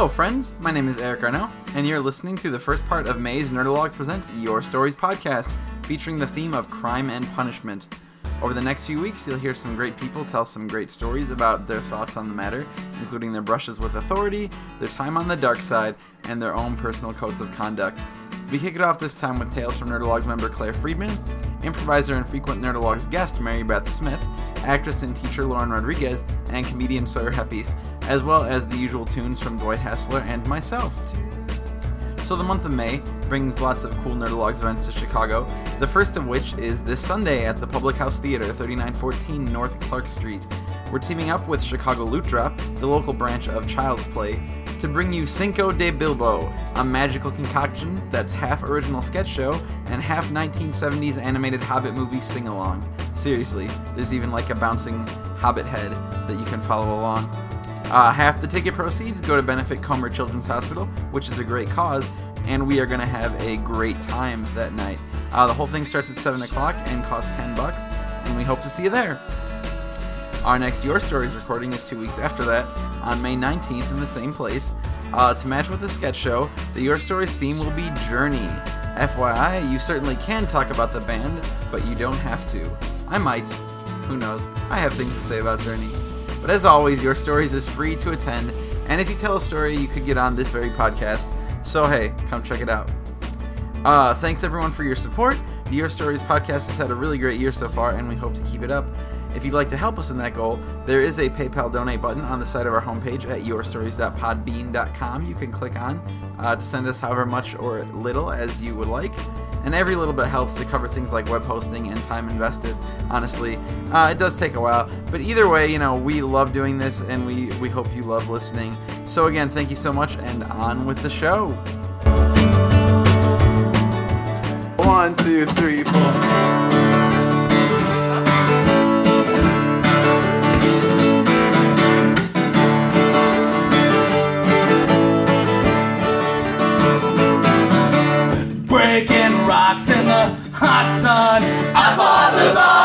Hello, friends. My name is Eric Arnell, and you're listening to the first part of May's Nerdologues Presents Your Stories podcast, featuring the theme of crime and punishment. Over the next few weeks, you'll hear some great people tell some great stories about their thoughts on the matter, including their brushes with authority, their time on the dark side, and their own personal codes of conduct. We kick it off this time with tales from Nerdologues member Claire Friedman, improviser and frequent Nerdologues guest Mary Beth Smith, actress and teacher Lauren Rodriguez, and comedian Sawyer Heppes, as well as the usual tunes from Dwight Hassler and myself. So the month of May brings lots of cool Nerdologues events to Chicago, the first of which is this Sunday at the Public House Theatre, 3914 North Clark Street. We're teaming up with Chicago Loot Drop, the local branch of Child's Play, to bring you Cinco de Bilbo, a magical concoction that's half original sketch show and half 1970s animated Hobbit movie sing along. Seriously, there's even like a bouncing Hobbit head that you can follow along. Uh, half the ticket proceeds go to benefit Comer Children's Hospital, which is a great cause, and we are going to have a great time that night. Uh, the whole thing starts at 7 o'clock and costs 10 bucks, and we hope to see you there. Our next Your Stories recording is two weeks after that, on May 19th in the same place. Uh, to match with the sketch show, the Your Stories theme will be Journey. FYI, you certainly can talk about the band, but you don't have to. I might. Who knows? I have things to say about Journey. But as always, Your Stories is free to attend, and if you tell a story, you could get on this very podcast. So hey, come check it out. Uh, thanks everyone for your support. The Your Stories podcast has had a really great year so far, and we hope to keep it up. If you'd like to help us in that goal, there is a PayPal donate button on the side of our homepage at yourstories.podbean.com. You can click on uh, to send us however much or little as you would like. And every little bit helps to cover things like web hosting and time invested. Honestly, uh, it does take a while, but either way, you know, we love doing this, and we we hope you love listening. So again, thank you so much, and on with the show. One, two, three, four. Hot sun. I fought the law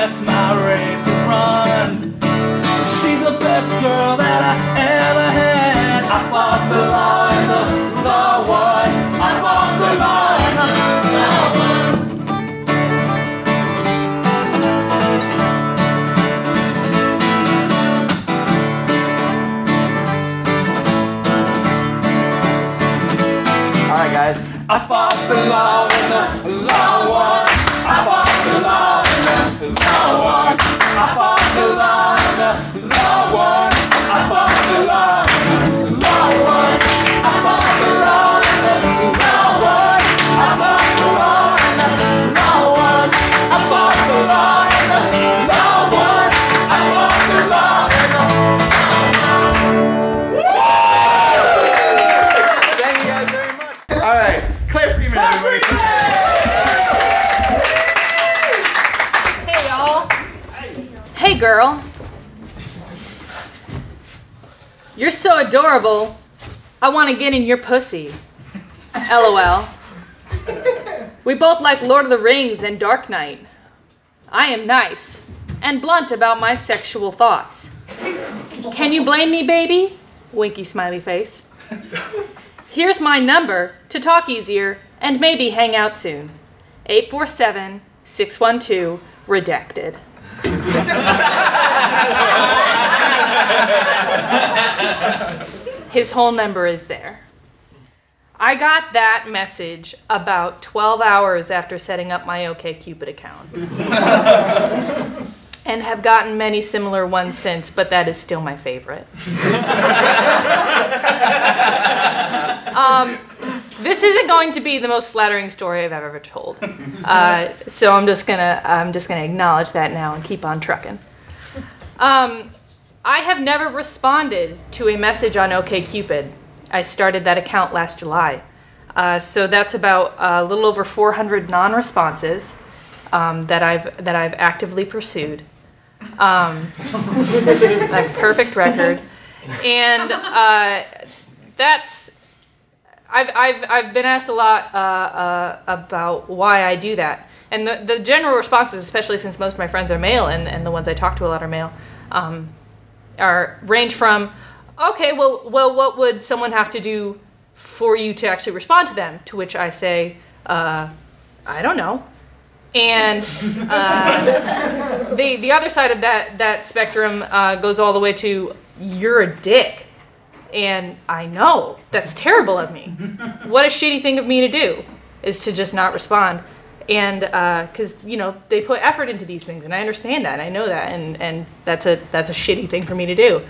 Guess my race is run. She's the best girl that I ever had. I fought the law and the law won. I fought the law and the law won. All right, guys. I fought the law and the the. I fought the law. I fought the law girl. You're so adorable. I want to get in your pussy. LOL. We both like Lord of the Rings and Dark Knight. I am nice and blunt about my sexual thoughts. Can you blame me, baby? Winky smiley face. Here's my number to talk easier and maybe hang out soon. 847 612 redacted. His whole number is there. I got that message about 12 hours after setting up my OKCupid account. and have gotten many similar ones since, but that is still my favorite. um, this isn't going to be the most flattering story I've ever told, uh, so I'm just gonna I'm just gonna acknowledge that now and keep on trucking. Um, I have never responded to a message on OKCupid. I started that account last July, uh, so that's about a little over 400 non-responses um, that I've that I've actively pursued. Um, a perfect record, and uh, that's I've, I've, I've been asked a lot uh, uh, about why I do that. And the, the general responses, especially since most of my friends are male and, and the ones I talk to a lot are male, um, are range from, okay, well, well, what would someone have to do for you to actually respond to them? To which I say, uh, I don't know. And uh, the, the other side of that, that spectrum uh, goes all the way to, you're a dick. And I know that's terrible of me. what a shitty thing of me to do is to just not respond. And because uh, you know they put effort into these things, and I understand that, I know that, and and that's a that's a shitty thing for me to do.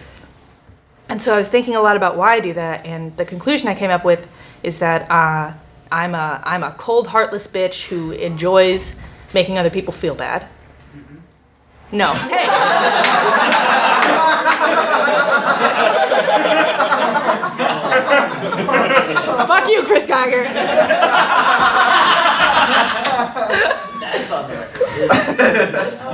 And so I was thinking a lot about why I do that, and the conclusion I came up with is that uh, I'm a I'm a cold, heartless bitch who enjoys making other people feel bad. No. Hey. Fuck you, Chris Geiger. That's on the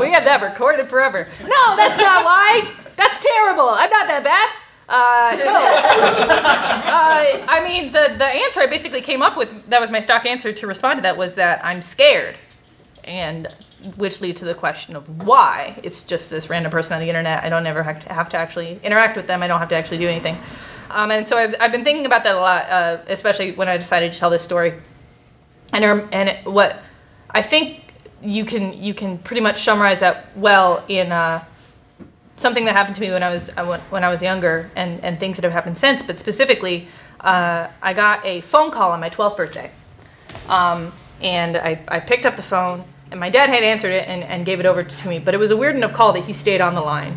we have that recorded forever. No, that's not why. That's terrible. I'm not that bad. Uh, no. uh, I mean, the, the answer I basically came up with, that was my stock answer to respond to that, was that I'm scared. And which leads to the question of why. It's just this random person on the internet. I don't ever have to, have to actually interact with them. I don't have to actually do anything. Um, and so I've, I've been thinking about that a lot, uh, especially when I decided to tell this story. And, um, and what I think you can you can pretty much summarize that well in uh, something that happened to me when I was uh, when I was younger, and, and things that have happened since. But specifically, uh, I got a phone call on my 12th birthday, um, and I, I picked up the phone, and my dad had answered it and, and gave it over to me. But it was a weird enough call that he stayed on the line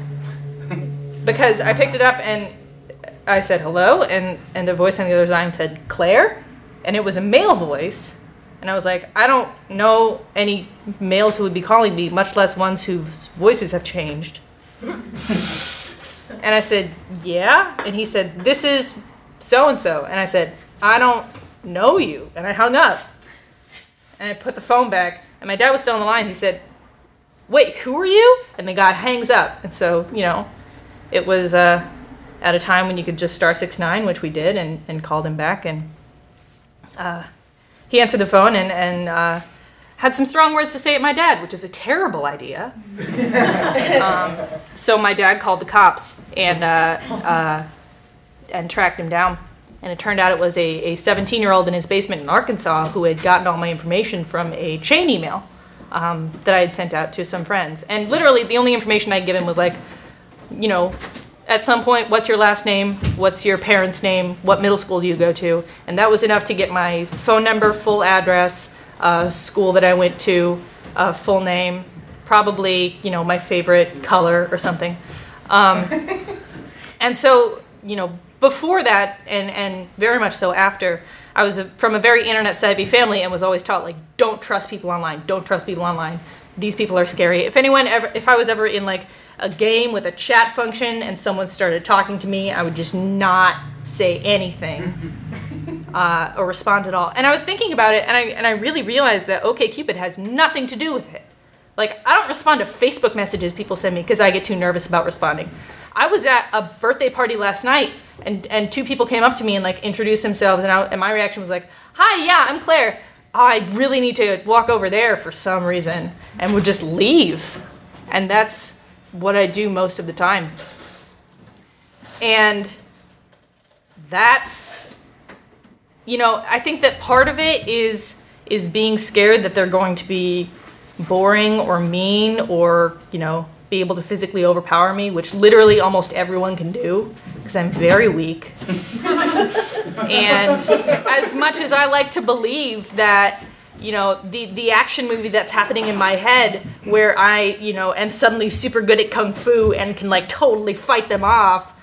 because I picked it up and I said hello, and and the voice on the other line said Claire, and it was a male voice. And I was like, I don't know any males who would be calling me, much less ones whose voices have changed. and I said, Yeah. And he said, This is so and so. And I said, I don't know you. And I hung up. And I put the phone back. And my dad was still on the line. He said, Wait, who are you? And the guy hangs up. And so, you know, it was uh, at a time when you could just star six nine, which we did, and, and called him back. And uh, he answered the phone and, and uh, had some strong words to say at my dad, which is a terrible idea. um, so my dad called the cops and uh, uh, and tracked him down. And it turned out it was a 17 year old in his basement in Arkansas who had gotten all my information from a chain email um, that I had sent out to some friends. And literally, the only information I'd given was like, you know, at some point, what's your last name? What's your parents' name? What middle school do you go to? And that was enough to get my phone number, full address, uh, school that I went to, uh, full name, probably, you know, my favorite color or something. Um, and so, you know, before that, and, and very much so after, I was a, from a very internet savvy family and was always taught, like, don't trust people online, don't trust people online. These people are scary. If anyone ever, if I was ever in like a game with a chat function and someone started talking to me, I would just not say anything uh, or respond at all. And I was thinking about it, and I and I really realized that OkCupid has nothing to do with it. Like I don't respond to Facebook messages people send me because I get too nervous about responding. I was at a birthday party last night, and and two people came up to me and like introduced themselves, and I, and my reaction was like, "Hi, yeah, I'm Claire. I really need to walk over there for some reason," and would just leave, and that's what I do most of the time. And that's you know, I think that part of it is is being scared that they're going to be boring or mean or, you know, be able to physically overpower me, which literally almost everyone can do because I'm very weak. and as much as I like to believe that you know the the action movie that's happening in my head where I you know am suddenly super good at kung fu and can like totally fight them off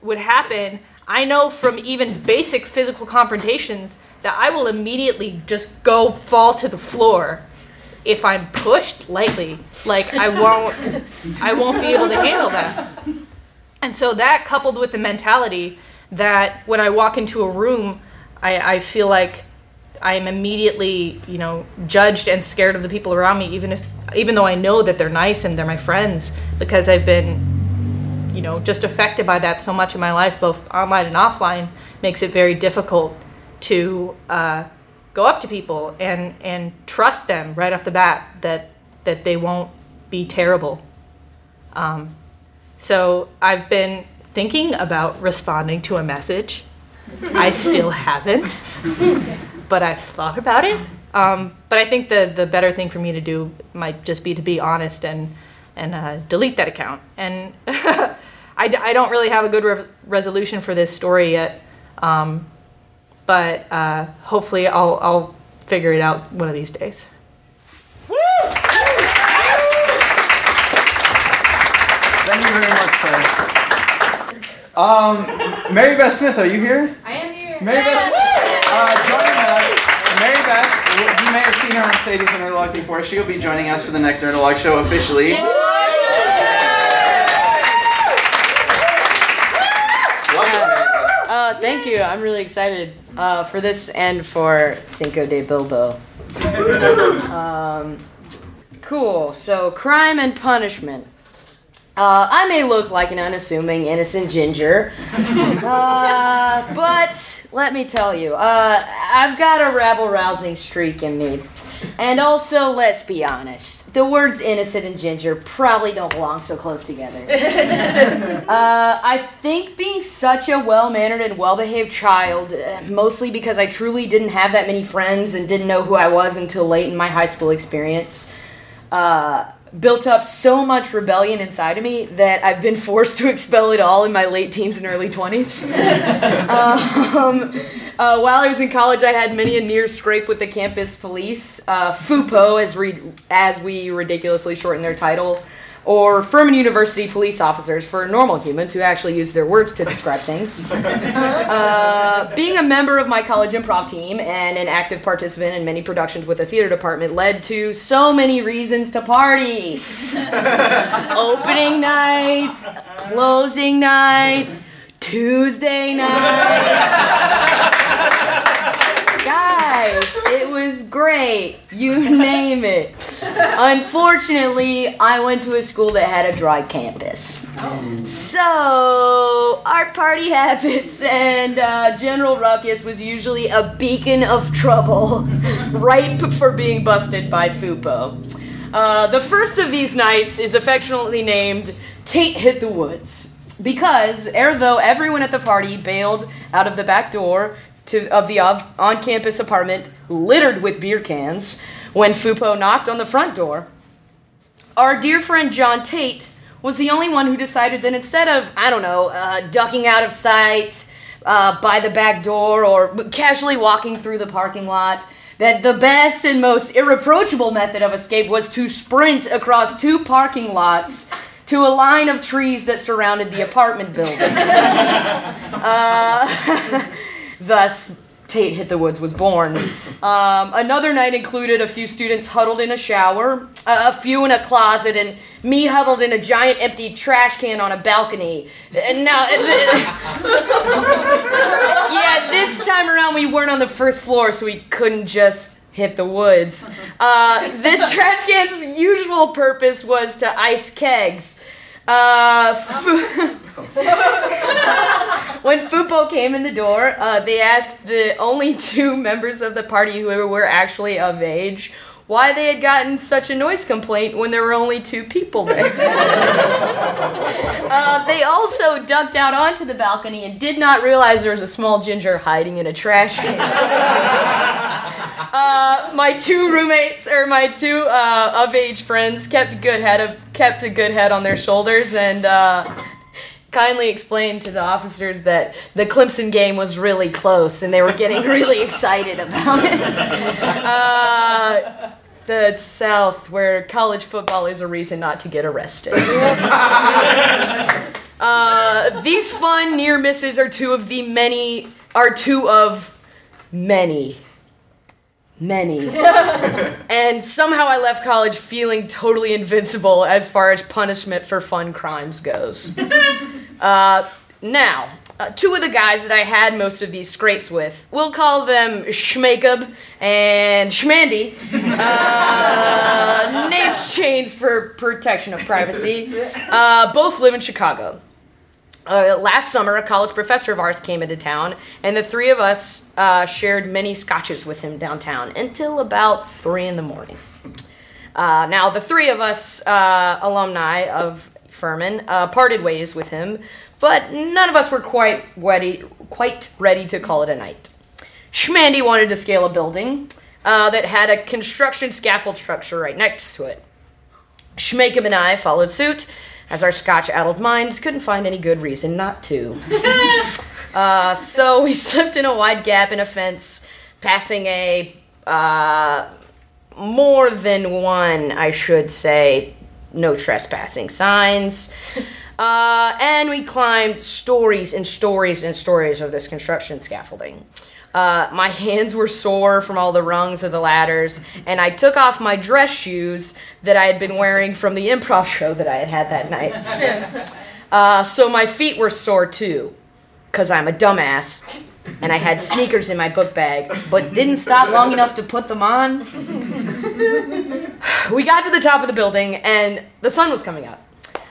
would happen I know from even basic physical confrontations that I will immediately just go fall to the floor if I'm pushed lightly. Like I won't I won't be able to handle that. And so that coupled with the mentality that when I walk into a room, I, I feel like I am immediately, you know, judged and scared of the people around me, even if even though I know that they're nice and they're my friends, because I've been you know just affected by that so much in my life, both online and offline, makes it very difficult to uh, go up to people and and trust them right off the bat that that they won't be terrible. Um, so I've been thinking about responding to a message. I still haven't, but I've thought about it. Um, but I think the the better thing for me to do might just be to be honest and and uh, delete that account. And I, d- I don't really have a good re- resolution for this story yet, um, but uh, hopefully I'll, I'll figure it out one of these days. Thank you very much, Claire. Um, Mary Beth Smith, are you here? I am here. Mary Beth, uh, joining us. Mary Beth, you may have seen her on stage with Nerdologues before. She'll be joining us for the next Nerdologues show officially. Welcome, Mary Beth. Uh, thank you. I'm really excited uh, for this and for Cinco de Bilbo. um, cool. So, crime and punishment. Uh, I may look like an unassuming, innocent ginger, uh, but let me tell you, uh, I've got a rabble rousing streak in me. And also, let's be honest, the words innocent and ginger probably don't belong so close together. Uh, I think being such a well mannered and well behaved child, uh, mostly because I truly didn't have that many friends and didn't know who I was until late in my high school experience, uh, built up so much rebellion inside of me that I've been forced to expel it all in my late teens and early 20s. um, uh, while I was in college, I had many a near scrape with the campus police, uh, FUPO, as, re- as we ridiculously shorten their title, or Furman University police officers for normal humans who actually use their words to describe things. Uh, being a member of my college improv team and an active participant in many productions with the theater department led to so many reasons to party. Opening nights, closing nights, Tuesday nights. Guys, it was great. You name it. Unfortunately, I went to a school that had a dry campus. So, our party habits and uh, general ruckus was usually a beacon of trouble, ripe for being busted by FUPO. Uh, the first of these nights is affectionately named Tate Hit the Woods. Because, ere though everyone at the party bailed out of the back door to, of the on campus apartment littered with beer cans when Fupo knocked on the front door, our dear friend John Tate was the only one who decided that instead of, I don't know, uh, ducking out of sight uh, by the back door or casually walking through the parking lot, that the best and most irreproachable method of escape was to sprint across two parking lots to a line of trees that surrounded the apartment buildings. uh, thus, Tate Hit the Woods was born. Um, another night included a few students huddled in a shower, a few in a closet, and me huddled in a giant empty trash can on a balcony. And now, yeah, this time around we weren't on the first floor, so we couldn't just hit the woods. Uh, this trash can's usual purpose was to ice kegs. Uh, when Fupo came in the door, uh, they asked the only two members of the party who were actually of age why they had gotten such a noise complaint when there were only two people there. uh, they also ducked out onto the balcony and did not realize there was a small ginger hiding in a trash can. Uh, my two roommates or my two uh, of age friends kept a good head of, kept a good head on their shoulders and uh, kindly explained to the officers that the Clemson game was really close and they were getting really excited about it. Uh, the South, where college football is a reason not to get arrested. Uh, these fun near misses are two of the many, are two of many many. and somehow I left college feeling totally invincible as far as punishment for fun crimes goes. Uh, now, uh, two of the guys that I had most of these scrapes with, we'll call them Schmakeb and Schmandy. Uh, names changed for protection of privacy. Uh, both live in Chicago. Uh, last summer, a college professor of ours came into town, and the three of us uh, shared many scotches with him downtown until about three in the morning. Uh, now, the three of us, uh, alumni of Furman, uh, parted ways with him, but none of us were quite ready, quite ready to call it a night. Schmandy wanted to scale a building uh, that had a construction scaffold structure right next to it. Schmakem and I followed suit, as our scotch addled minds couldn't find any good reason not to. uh, so we slipped in a wide gap in a fence, passing a uh, more than one, I should say, no trespassing signs. Uh, and we climbed stories and stories and stories of this construction scaffolding. Uh, my hands were sore from all the rungs of the ladders, and I took off my dress shoes that I had been wearing from the improv show that I had had that night. Uh, so my feet were sore too, because I'm a dumbass, and I had sneakers in my book bag, but didn't stop long enough to put them on. we got to the top of the building, and the sun was coming up.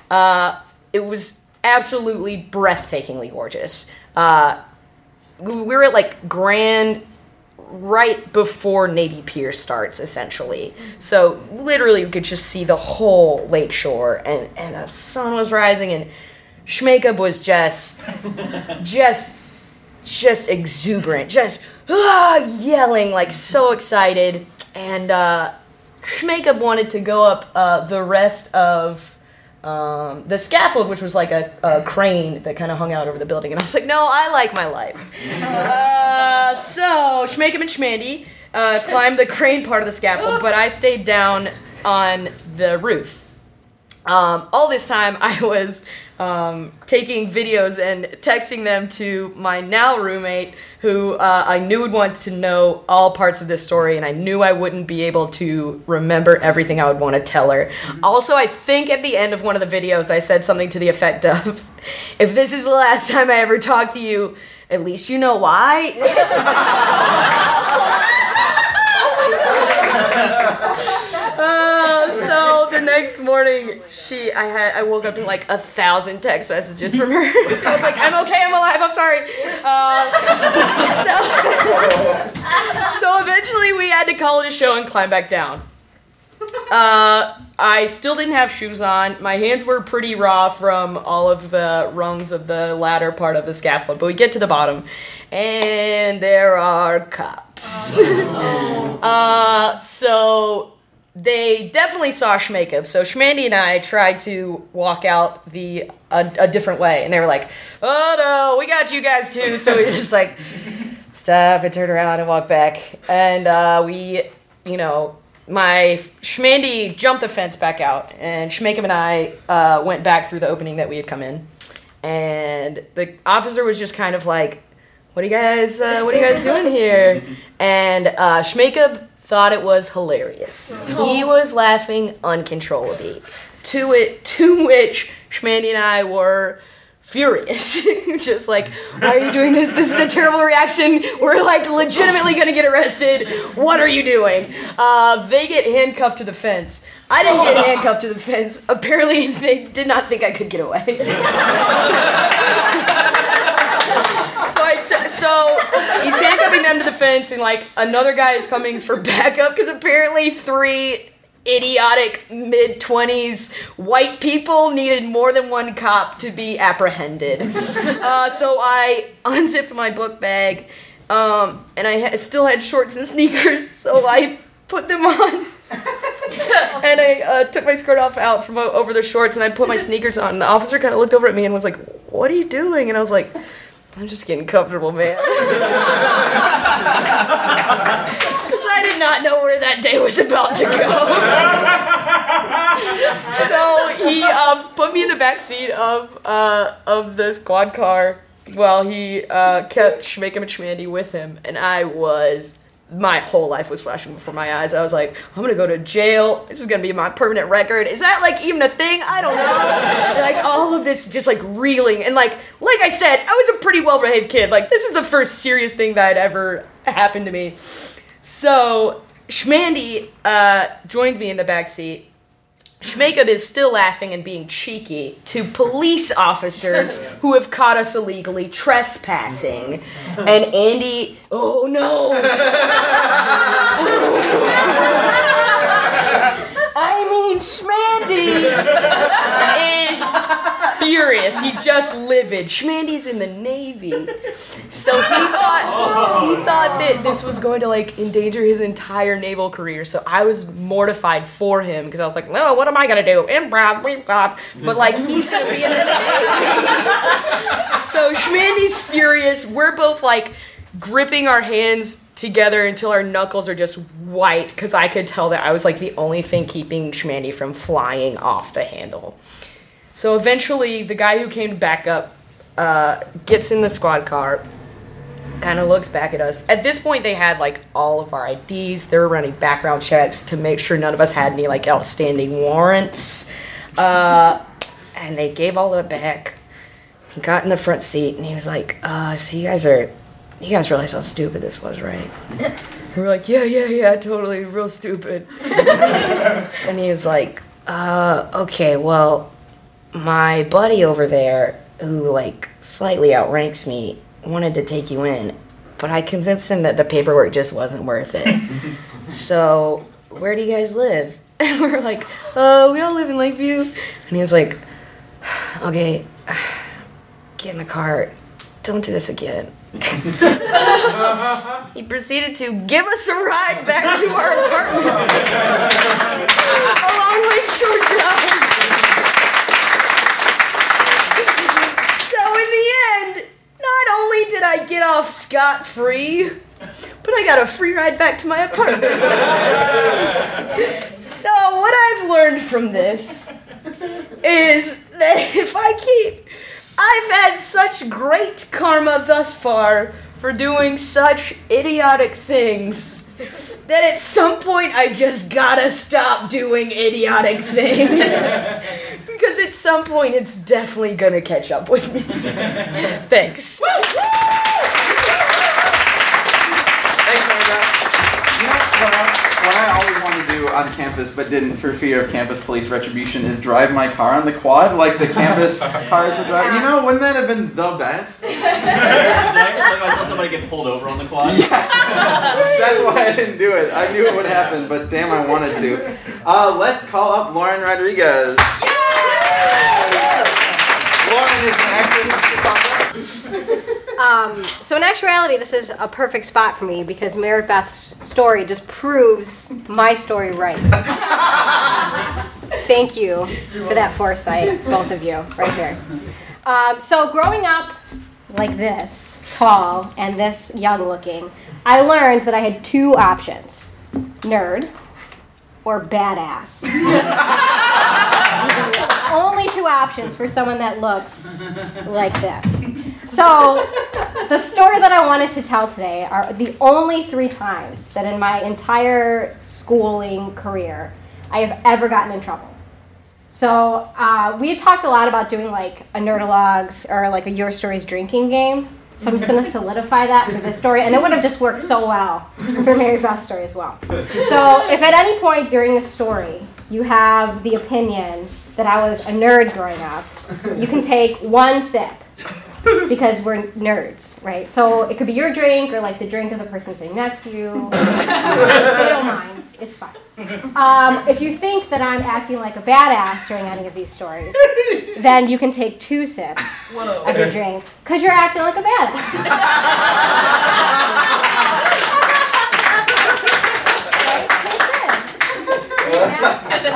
Uh, it was absolutely breathtakingly gorgeous. Uh, we were at like Grand right before Navy Pier starts, essentially. So literally, we could just see the whole lake shore, and and the sun was rising, and Schmakeb was just, just, just exuberant, just ah, yelling like so excited, and uh, Schmakeb wanted to go up uh, the rest of um, the scaffold, which was like a, a crane that kind of hung out over the building. And I was like, no, I like my life. uh, so Schmakem and Schmandy uh, climbed the crane part of the scaffold, but I stayed down on the roof. Um, all this time, I was um, taking videos and texting them to my now roommate, who uh, I knew would want to know all parts of this story, and I knew I wouldn't be able to remember everything I would want to tell her. Also, I think at the end of one of the videos, I said something to the effect of, If this is the last time I ever talk to you, at least you know why. Uh, the next morning, she, I had, I woke up to like a thousand text messages from her. I was like, I'm okay, I'm alive, I'm sorry. Uh, so, so eventually, we had to call it a show and climb back down. Uh, I still didn't have shoes on. My hands were pretty raw from all of the rungs of the ladder part of the scaffold. But we get to the bottom, and there are cops. uh, so they definitely saw Schmakeb. So Schmandy and I tried to walk out the a, a different way, and they were like, "Oh no, we got you guys too." So we just like stop and turn around and walk back, and uh, we, you know, my Schmandy jumped the fence back out, and Schmakem and I uh, went back through the opening that we had come in, and the officer was just kind of like, "What are you guys? Uh, what are you guys doing here?" And uh, Schmakeb thought it was hilarious. He was laughing uncontrollably. To it, to which Schmandy and I were furious. Just like, why are you doing this? This is a terrible reaction. We're like legitimately gonna get arrested. What are you doing? Uh, they get handcuffed to the fence. I didn't get handcuffed to the fence. Apparently, they did not think I could get away. so I t- so he's handcuffing them to the fence, and like another guy is coming for backup because apparently three idiotic mid 20s white people needed more than one cop to be apprehended. Uh, so I unzipped my book bag, um, and I ha- still had shorts and sneakers, so I put them on. and I uh, took my skirt off out from over the shorts, and I put my sneakers on. And the officer kind of looked over at me and was like, "What are you doing?" And I was like, "I'm just getting comfortable, man." Because I did not know where that day was about to go. so he um, put me in the back seat of uh, of the squad car while he uh, kept Shmeka Mchmandy with him, and I was. My whole life was flashing before my eyes. I was like, I'm gonna go to jail. This is gonna be my permanent record. Is that like even a thing? I don't know. Like all of this just like reeling and like like I said, I was a pretty well behaved kid. Like this is the first serious thing that had ever happened to me. So Schmandy uh, joins me in the back seat. Schmakeb is still laughing and being cheeky to police officers who have caught us illegally trespassing. And Andy, oh no! mean, Schmandy is furious. He's just livid. Schmandy's in the Navy. So he thought he thought that this was going to like endanger his entire naval career. So I was mortified for him because I was like, no, what am I gonna do? Improv, improv. But like he's gonna be in the Navy. so Schmandy's furious. We're both like gripping our hands together until our knuckles are just white because I could tell that I was like the only thing keeping Schmandy from flying off the handle. So eventually, the guy who came to back up uh, gets in the squad car, kind of looks back at us. At this point, they had like all of our IDs. They were running background checks to make sure none of us had any like outstanding warrants. Uh, and they gave all of it back. He got in the front seat and he was like, uh, so you guys are, you guys realize how stupid this was, right? We were like, yeah, yeah, yeah, totally, real stupid. and he was like, uh, okay, well, my buddy over there, who like slightly outranks me, wanted to take you in, but I convinced him that the paperwork just wasn't worth it. so, where do you guys live? And we were like, uh, we all live in Lakeview. And he was like, okay, get in the car. Don't do this again. he proceeded to give us a ride back to our apartment. Along Lakeshore Drive. So in the end, not only did I get off scot free, but I got a free ride back to my apartment. so what I've learned from this is that if I keep I've had such great karma thus far for doing such idiotic things that at some point I just gotta stop doing idiotic things. because at some point it's definitely gonna catch up with me. Thanks. Thanks, Mary Beth. You know, what I, what I always wanted to do on campus, but didn't for fear of campus police retribution, is drive my car on the quad like the campus cars would drive. You know, wouldn't that have been the best? like, like I saw somebody get pulled over on the quad. Yeah. That's why I didn't do it. I knew it would happen, but damn, I wanted to. Uh, let's call up Lauren Rodriguez. Lauren is an actress in Chicago. Um, so in actuality, this is a perfect spot for me because Mary Beth's story just proves my story right. Thank you for that foresight, both of you, right there. Um, so growing up like this, tall and this young looking, I learned that I had two options: nerd or badass. Only two options for someone that looks like this. So, the story that I wanted to tell today are the only three times that in my entire schooling career I have ever gotten in trouble. So uh, we had talked a lot about doing like a Nerdologues or like a Your Stories drinking game. So I'm just gonna solidify that for this story, and it would have just worked so well for Mary Beth's story as well. So if at any point during the story you have the opinion that I was a nerd growing up, you can take one sip because we're nerds, right? So it could be your drink or like the drink of the person sitting next to you. they don't mind. It's fine. Um, if you think that I'm acting like a badass during any of these stories, then you can take two sips of your drink because you're acting like a badass.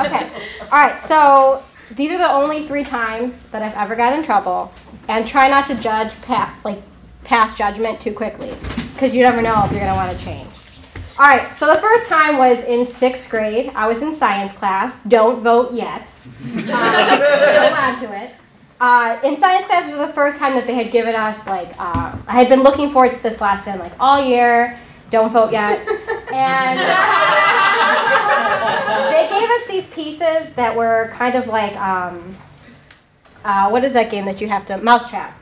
okay. All right. So these are the only three times that I've ever got in trouble, and try not to judge pa- like pass judgment too quickly, because you never know if you're gonna want to change. All right. So the first time was in sixth grade. I was in science class. Don't vote yet. Uh, on to it. Uh, in science class was the first time that they had given us like uh, I had been looking forward to this lesson like all year. Don't vote yet. And they gave us these pieces that were kind of like um, uh, what is that game that you have to mousetrap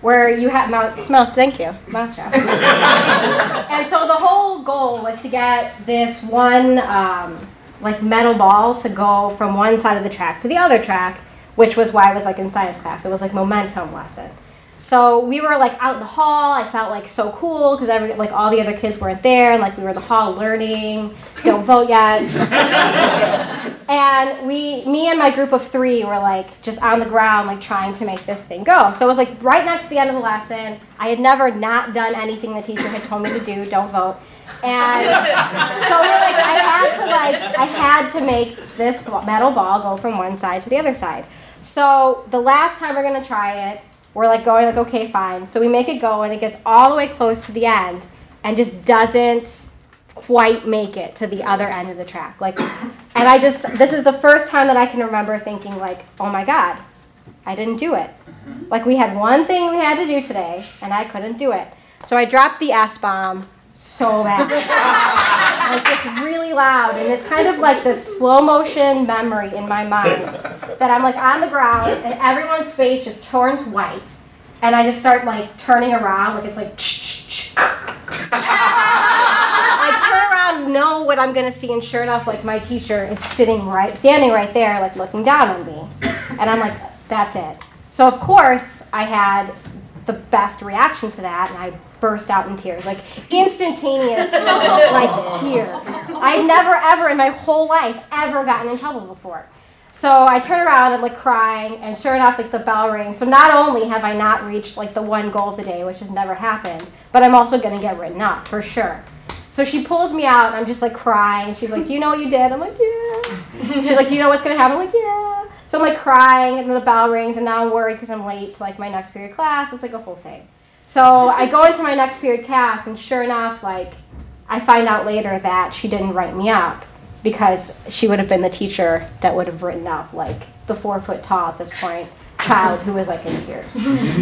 where you have mouse, mouse thank you mousetrap and so the whole goal was to get this one um, like metal ball to go from one side of the track to the other track which was why I was like in science class it was like momentum lesson so we were like out in the hall. I felt like so cool because every like all the other kids weren't there, and like we were in the hall learning. Don't vote yet. and we, me and my group of three, were like just on the ground, like trying to make this thing go. So it was like right next to the end of the lesson. I had never not done anything the teacher had told me to do. Don't vote. And so we were like, I had to like, I had to make this metal ball go from one side to the other side. So the last time we're gonna try it, we're like going like okay fine so we make it go and it gets all the way close to the end and just doesn't quite make it to the other end of the track. Like and i just this is the first time that i can remember thinking like oh my god i didn't do it. Like we had one thing we had to do today and i couldn't do it. So i dropped the s bomb so bad. Like just really loud and it's kind of like this slow motion memory in my mind that i'm like on the ground and everyone's face just turns white and i just start like turning around like it's like know what I'm gonna see, and sure enough, like my teacher is sitting right, standing right there, like looking down on me, and I'm like, that's it. So of course, I had the best reaction to that, and I burst out in tears, like instantaneous, like tears. I've never ever in my whole life ever gotten in trouble before. So I turn around and like crying, and sure enough, like the bell rings. So not only have I not reached like the one goal of the day, which has never happened, but I'm also gonna get written up for sure. So she pulls me out, and I'm just like crying. She's like, "Do you know what you did?" I'm like, "Yeah." She's like, "Do you know what's gonna happen?" I'm like, "Yeah." So I'm like crying, and then the bell rings, and now I'm worried because I'm late to like my next period class. It's like a whole thing. So I go into my next period class, and sure enough, like I find out later that she didn't write me up because she would have been the teacher that would have written up like the four foot tall at this point child who was like in tears.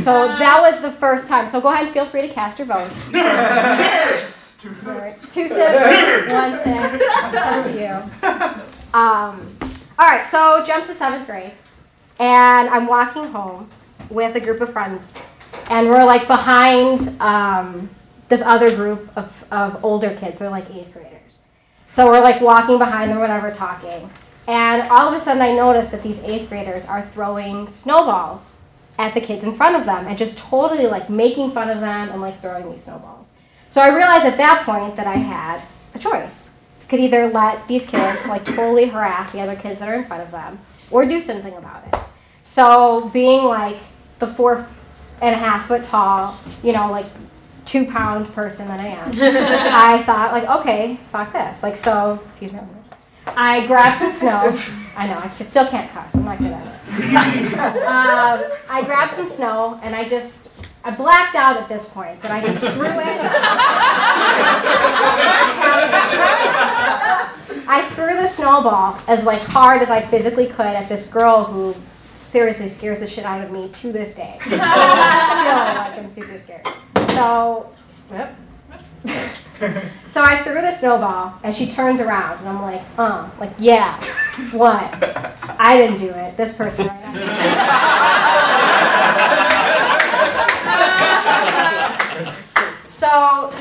So that was the first time. So go ahead and feel free to cast your votes. Two Nerds. Two sips, one sip. Up to you. Um, all right, so jump to seventh grade, and I'm walking home with a group of friends, and we're like behind um, this other group of, of older kids. They're like eighth graders. So we're like walking behind them, whatever, talking. And all of a sudden, I notice that these eighth graders are throwing snowballs at the kids in front of them and just totally like making fun of them and like throwing these snowballs. So I realized at that point that I had a choice. Could either let these kids like totally harass the other kids that are in front of them or do something about it. So being like the four and a half foot tall, you know, like two pound person that I am, I thought like, okay, fuck this. Like so, excuse me. I grabbed some snow. I know, I still can't cuss. I'm not good at it. Um, I grabbed some snow and I just, I blacked out at this point, but I just threw it. I threw the snowball as like hard as I physically could at this girl who seriously scares the shit out of me to this day. Still, like I'm super scared. So, yep. So I threw the snowball and she turns around and I'm like, uh, like yeah. What? I didn't do it. This person right now. So,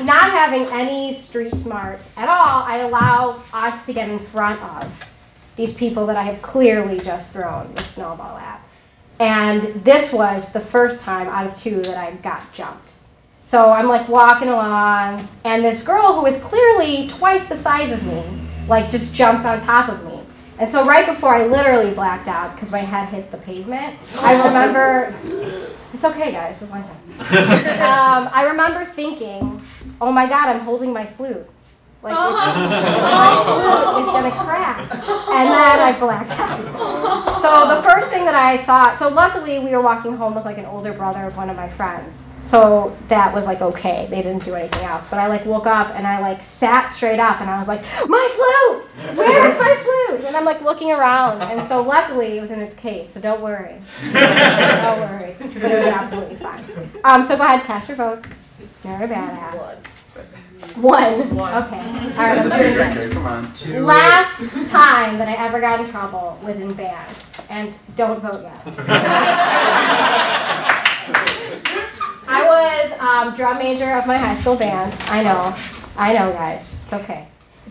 not having any street smarts at all, I allow us to get in front of these people that I have clearly just thrown the snowball at. And this was the first time out of two that I got jumped. So I'm like walking along, and this girl who is clearly twice the size of me, like just jumps on top of me. And so right before I literally blacked out because my head hit the pavement, I remember. It's okay, guys. It's one time. um, I remember thinking, "Oh my God, I'm holding my flute. Like it's- my flute is gonna crack." And then I blacked out. So the first thing that I thought. So luckily, we were walking home with like an older brother of one of my friends. So that was like okay. They didn't do anything else. But I like woke up and I like sat straight up and I was like, "My flute! Where's my flute?" And I'm like looking around. And so luckily, it was in its case. So don't worry. Don't worry. But it was absolutely fine. Um, so go ahead, cast your votes. You're a badass. One. Okay. All right. That's a doing drinker. Come on. Last time that I ever got in trouble was in band. And don't vote yet. I was um, drum major of my high school band. I know. I know, guys. It's okay.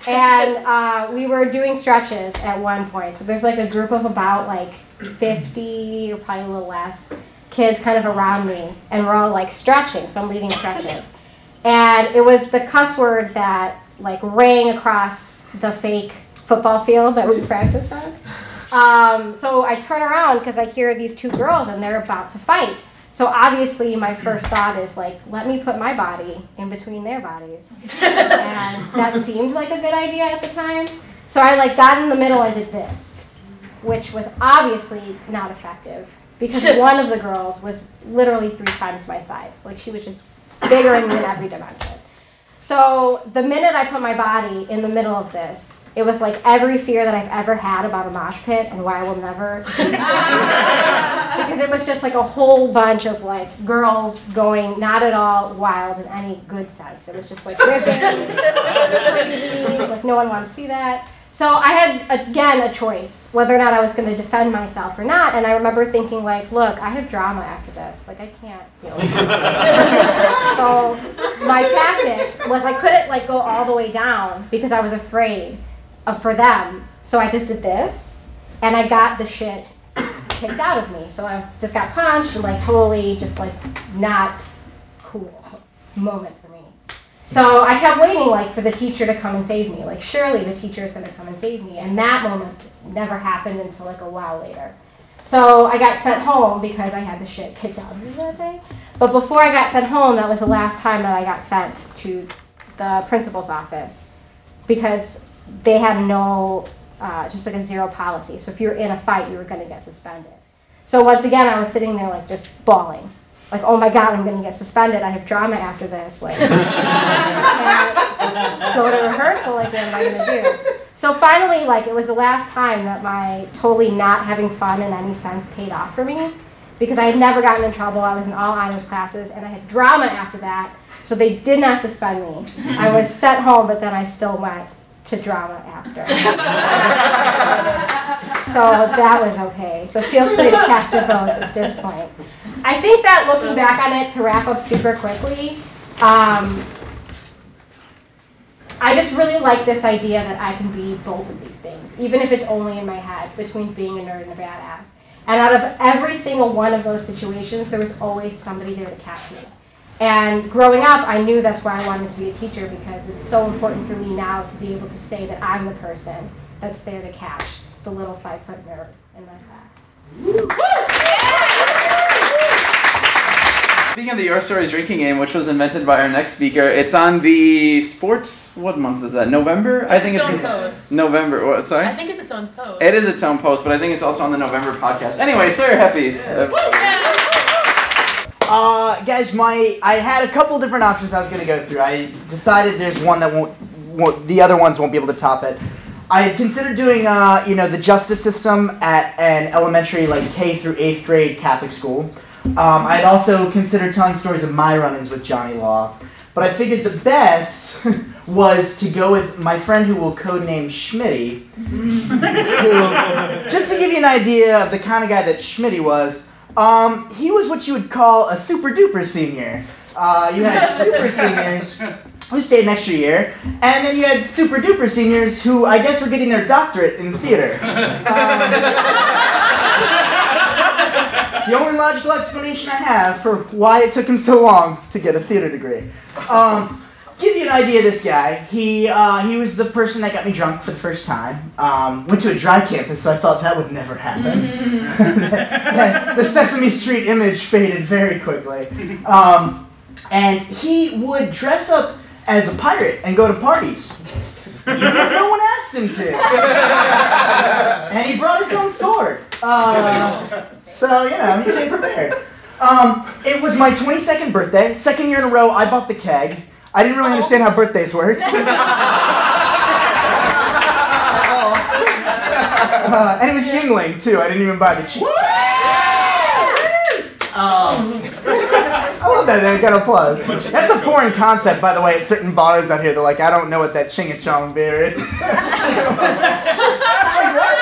And uh, we were doing stretches at one point. So there's like a group of about like 50 or probably a little less kids kind of around me. And we're all like stretching. So I'm leading stretches. And it was the cuss word that like rang across the fake football field that we practiced on. Um, so I turn around because I hear these two girls and they're about to fight. So obviously, my first thought is like, let me put my body in between their bodies, and that seemed like a good idea at the time. So I like got in the middle and did this, which was obviously not effective because one of the girls was literally three times my size. Like she was just bigger in every dimension. So the minute I put my body in the middle of this, it was like every fear that I've ever had about a mosh pit and why I will never. because it was just like a whole bunch of like girls going not at all wild in any good sense. It was just like ripping, crazy, like no one wanted to see that. So I had again a choice whether or not I was going to defend myself or not. And I remember thinking like, look, I have drama after this. Like I can't deal with it. so my tactic was I couldn't like go all the way down because I was afraid of for them. So I just did this, and I got the shit kicked out of me. So I just got punched and like totally just like not cool moment. So I kept waiting like for the teacher to come and save me. Like surely the teacher is gonna come and save me. And that moment never happened until like a while later. So I got sent home because I had the shit kicked out of me that day. But before I got sent home, that was the last time that I got sent to the principal's office because they had no, uh, just like a zero policy. So if you were in a fight, you were going to get suspended. So once again, I was sitting there like just bawling. Like, oh my God, I'm going to get suspended. I have drama after this. Like, go to rehearsal. Like, what am I going to do? So finally, like, it was the last time that my totally not having fun in any sense paid off for me because I had never gotten in trouble. I was in all honors classes and I had drama after that. So they did not suspend me. I was sent home, but then I still went to drama after. so that was okay. So feel free to catch your votes at this point. I think that looking back on it, to wrap up super quickly, um, I just really like this idea that I can be both of these things, even if it's only in my head, between being a nerd and a badass. And out of every single one of those situations, there was always somebody there to catch me. And growing up, I knew that's why I wanted to be a teacher because it's so important for me now to be able to say that I'm the person that's there to catch the little five foot nerd in my class. Speaking of the Your Stories drinking game, which was invented by our next speaker, it's on the sports. What month is that? November? I think its it's own in- post. November. What? Sorry. I think it's its own post. It is its own post, but I think it's also on the November podcast. Anyway, Sawyer Heppes. Uh, Uh, guys, my I had a couple different options I was gonna go through. I decided there's one that won't, won't the other ones won't be able to top it. I had considered doing, uh, you know, the justice system at an elementary, like K through eighth grade Catholic school. Um, I had also considered telling stories of my run-ins with Johnny Law, but but I figured the best was to go with my friend who will codename Schmitty. who, just to give you an idea of the kind of guy that Schmitty was, um, he was what you would call a super duper senior. Uh, you had super seniors who stayed an extra year, and then you had super duper seniors who I guess were getting their doctorate in theater. Um, it's the only logical explanation I have for why it took him so long to get a theater degree. Um, give you an idea of this guy. He uh, he was the person that got me drunk for the first time. Um, went to a dry campus, so I felt that would never happen. the Sesame Street image faded very quickly. Um, and he would dress up as a pirate and go to parties. No one asked him to. and he brought his own sword. Uh, so, you know, he came prepared. Um, it was my 22nd birthday. Second year in a row, I bought the keg. I didn't really understand how birthdays worked. Uh, and it was Yuengling, too. I didn't even buy the cheap. Um, I love that. That got applause. That's a foreign concept, by the way, at certain bars out here. They're like, I don't know what that chingachong beer is. like, what?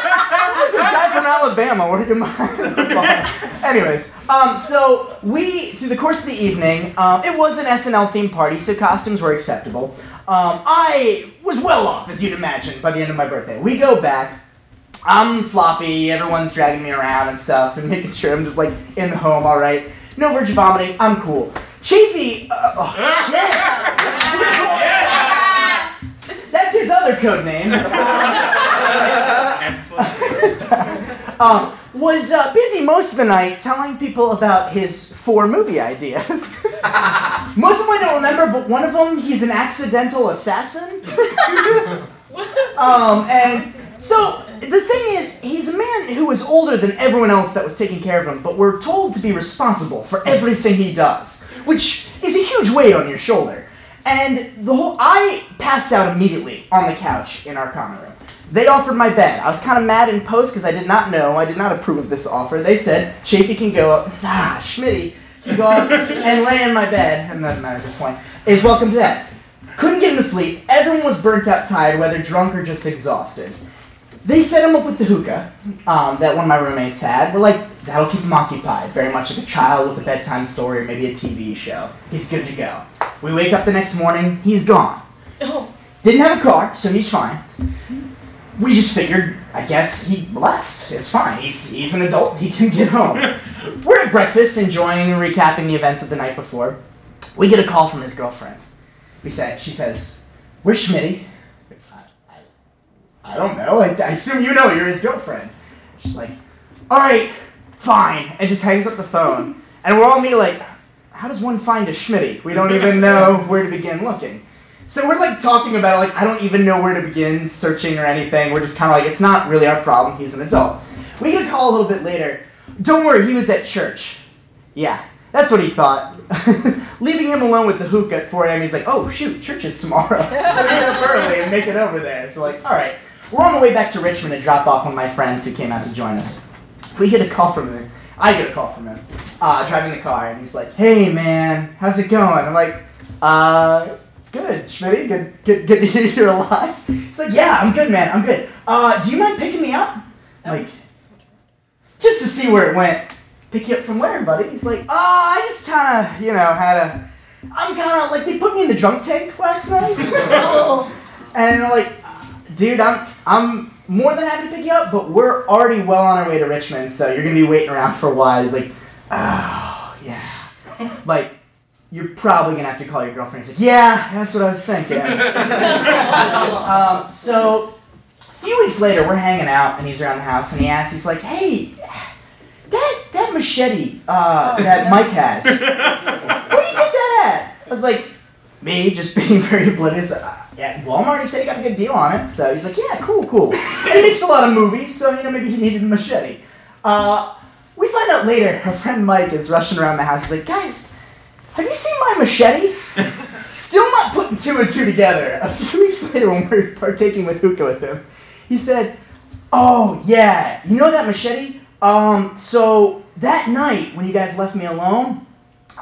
Who's this guy from Alabama working behind the bar? Anyways, um, so we, through the course of the evening, um, it was an SNL themed party, so costumes were acceptable. Um, I was well off, as you'd imagine, by the end of my birthday. We go back. I'm sloppy. Everyone's dragging me around and stuff, and making sure I'm just like in the home, all right. No virgin vomiting. I'm cool. Chafee. Uh, oh, shit. That's his other code name. um, was uh, busy most of the night telling people about his four movie ideas. most of them I don't remember, but one of them he's an accidental assassin. um, and so the thing is, he's a man who is older than everyone else that was taking care of him, but we're told to be responsible for everything he does, which is a huge weight on your shoulder. And the whole I passed out immediately on the couch in our common room. They offered my bed. I was kind of mad in post because I did not know, I did not approve of this offer. They said, Chafee can go up, ah, Schmitty can go up and lay in my bed, and doesn't matter at this point, is welcome to that. Couldn't get him to sleep. Everyone was burnt out tired, whether drunk or just exhausted. They set him up with the hookah um, that one of my roommates had. We're like, that'll keep him occupied. Very much like a child with a bedtime story or maybe a TV show. He's good to go. We wake up the next morning, he's gone. Oh. Didn't have a car, so he's fine. We just figured, I guess he left. It's fine. He's, he's an adult. He can get home. We're at breakfast, enjoying and recapping the events of the night before. We get a call from his girlfriend. We say, she says, "Where's Schmitty?" I I don't know. I, I assume you know. You're his girlfriend. She's like, all right, fine, and just hangs up the phone. And we're all me like, how does one find a Schmitty? We don't even know where to begin looking. So we're like talking about it, like I don't even know where to begin searching or anything. We're just kind of like, it's not really our problem. He's an adult. We get a call a little bit later. Don't worry, he was at church. Yeah, that's what he thought. Leaving him alone with the hook at 4 a.m. He's like, oh shoot, church is tomorrow. Let me up early and make it over there. So like, all right. We're on the way back to Richmond to drop off one of my friends who came out to join us. We get a call from him. I get a call from him, uh, driving the car, and he's like, "Hey man, how's it going?" I'm like, "Uh, good, Schmitty. Good, good, good to hear you're alive." He's like, "Yeah, I'm good, man. I'm good. Uh, do you mind picking me up?" I'm like, just to see where it went. Pick you up from where, buddy? He's like, "Oh, I just kind of, you know, had a. I'm kind of like they put me in the drunk tank last night." and like, dude, I'm I'm more than happy to pick you up, but we're already well on our way to Richmond, so you're gonna be waiting around for a while. He's like, oh yeah, like you're probably gonna have to call your girlfriend. He's like, yeah, that's what I was thinking. um, so a few weeks later, we're hanging out, and he's around the house, and he asks, he's like, hey, that that machete uh, that Mike has, where do you get that at? I was like, me just being very oblivious. Uh, yeah, Walmart, he said he got a good deal on it. So he's like, yeah, cool, cool. And he makes a lot of movies, so, you know, maybe he needed a machete. Uh, we find out later, our friend Mike is rushing around the house. He's like, guys, have you seen my machete? Still not putting two and two together. A few weeks later, when we are partaking with hookah with him, he said, oh, yeah, you know that machete? Um, so that night when you guys left me alone,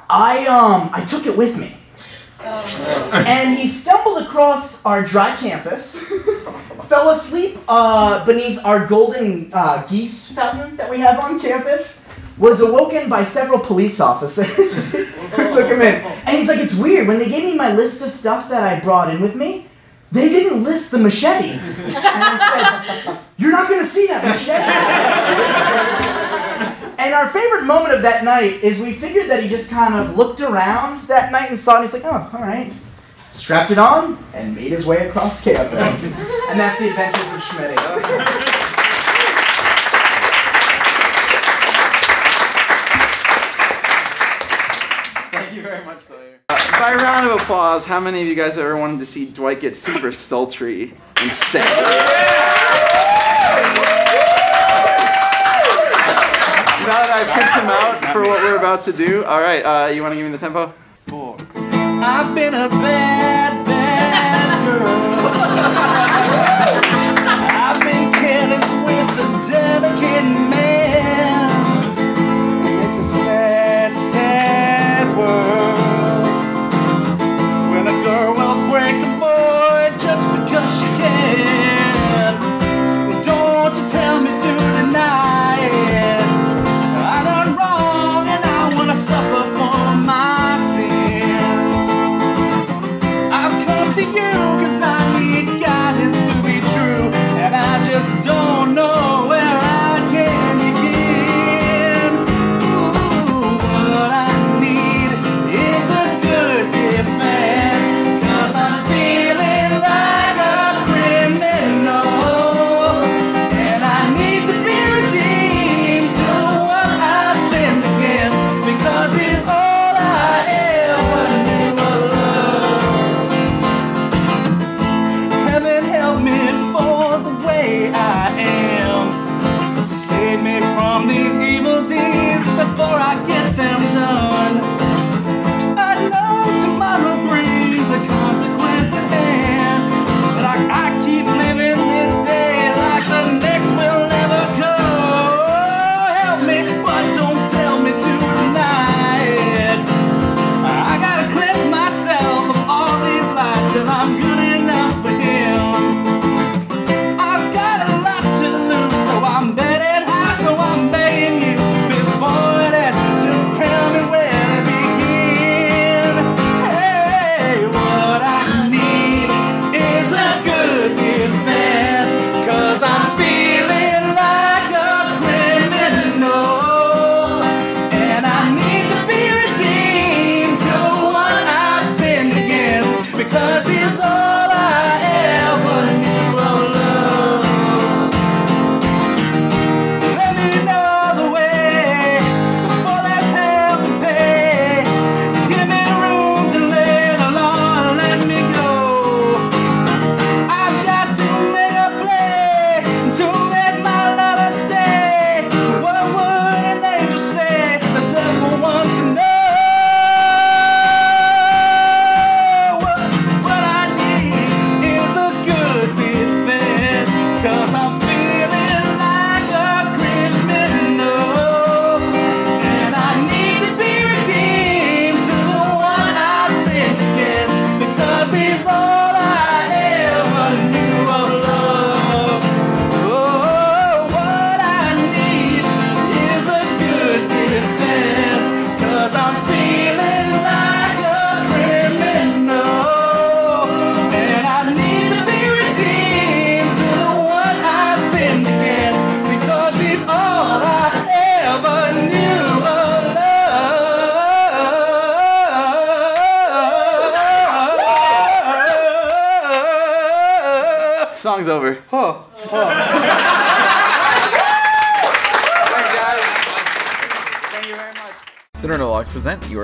I, um, I took it with me. and he stumbled across our dry campus, fell asleep uh, beneath our golden uh, geese fountain that we have on campus, was awoken by several police officers who oh. took him in. And he's like, it's weird, when they gave me my list of stuff that I brought in with me, they didn't list the machete. And I said, You're not gonna see that machete. And our favorite moment of that night is we figured that he just kind of looked around that night and saw it. And he's like, oh, all right. Strapped it on and made his way across campus. and that's the adventures of Schmitty. Very much, Sawyer. Uh, by a round of applause, how many of you guys ever wanted to see Dwight get super sultry and sexy? Now that I've picked him out for what we're about to do, all right, uh, you want to give me the tempo? Four. I've been a bad, bad girl. I've been careless with a delicate man.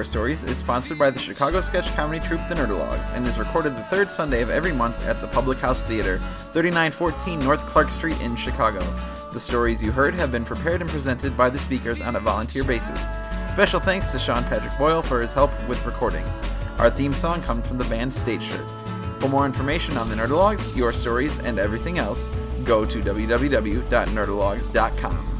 Your Stories is sponsored by the Chicago sketch comedy troupe The Nerdologues and is recorded the third Sunday of every month at the Public House Theatre, 3914 North Clark Street in Chicago. The stories you heard have been prepared and presented by the speakers on a volunteer basis. Special thanks to Sean Patrick Boyle for his help with recording. Our theme song comes from the band State Shirt. For more information on the Nerdologues, your stories, and everything else, go to www.nerdologues.com.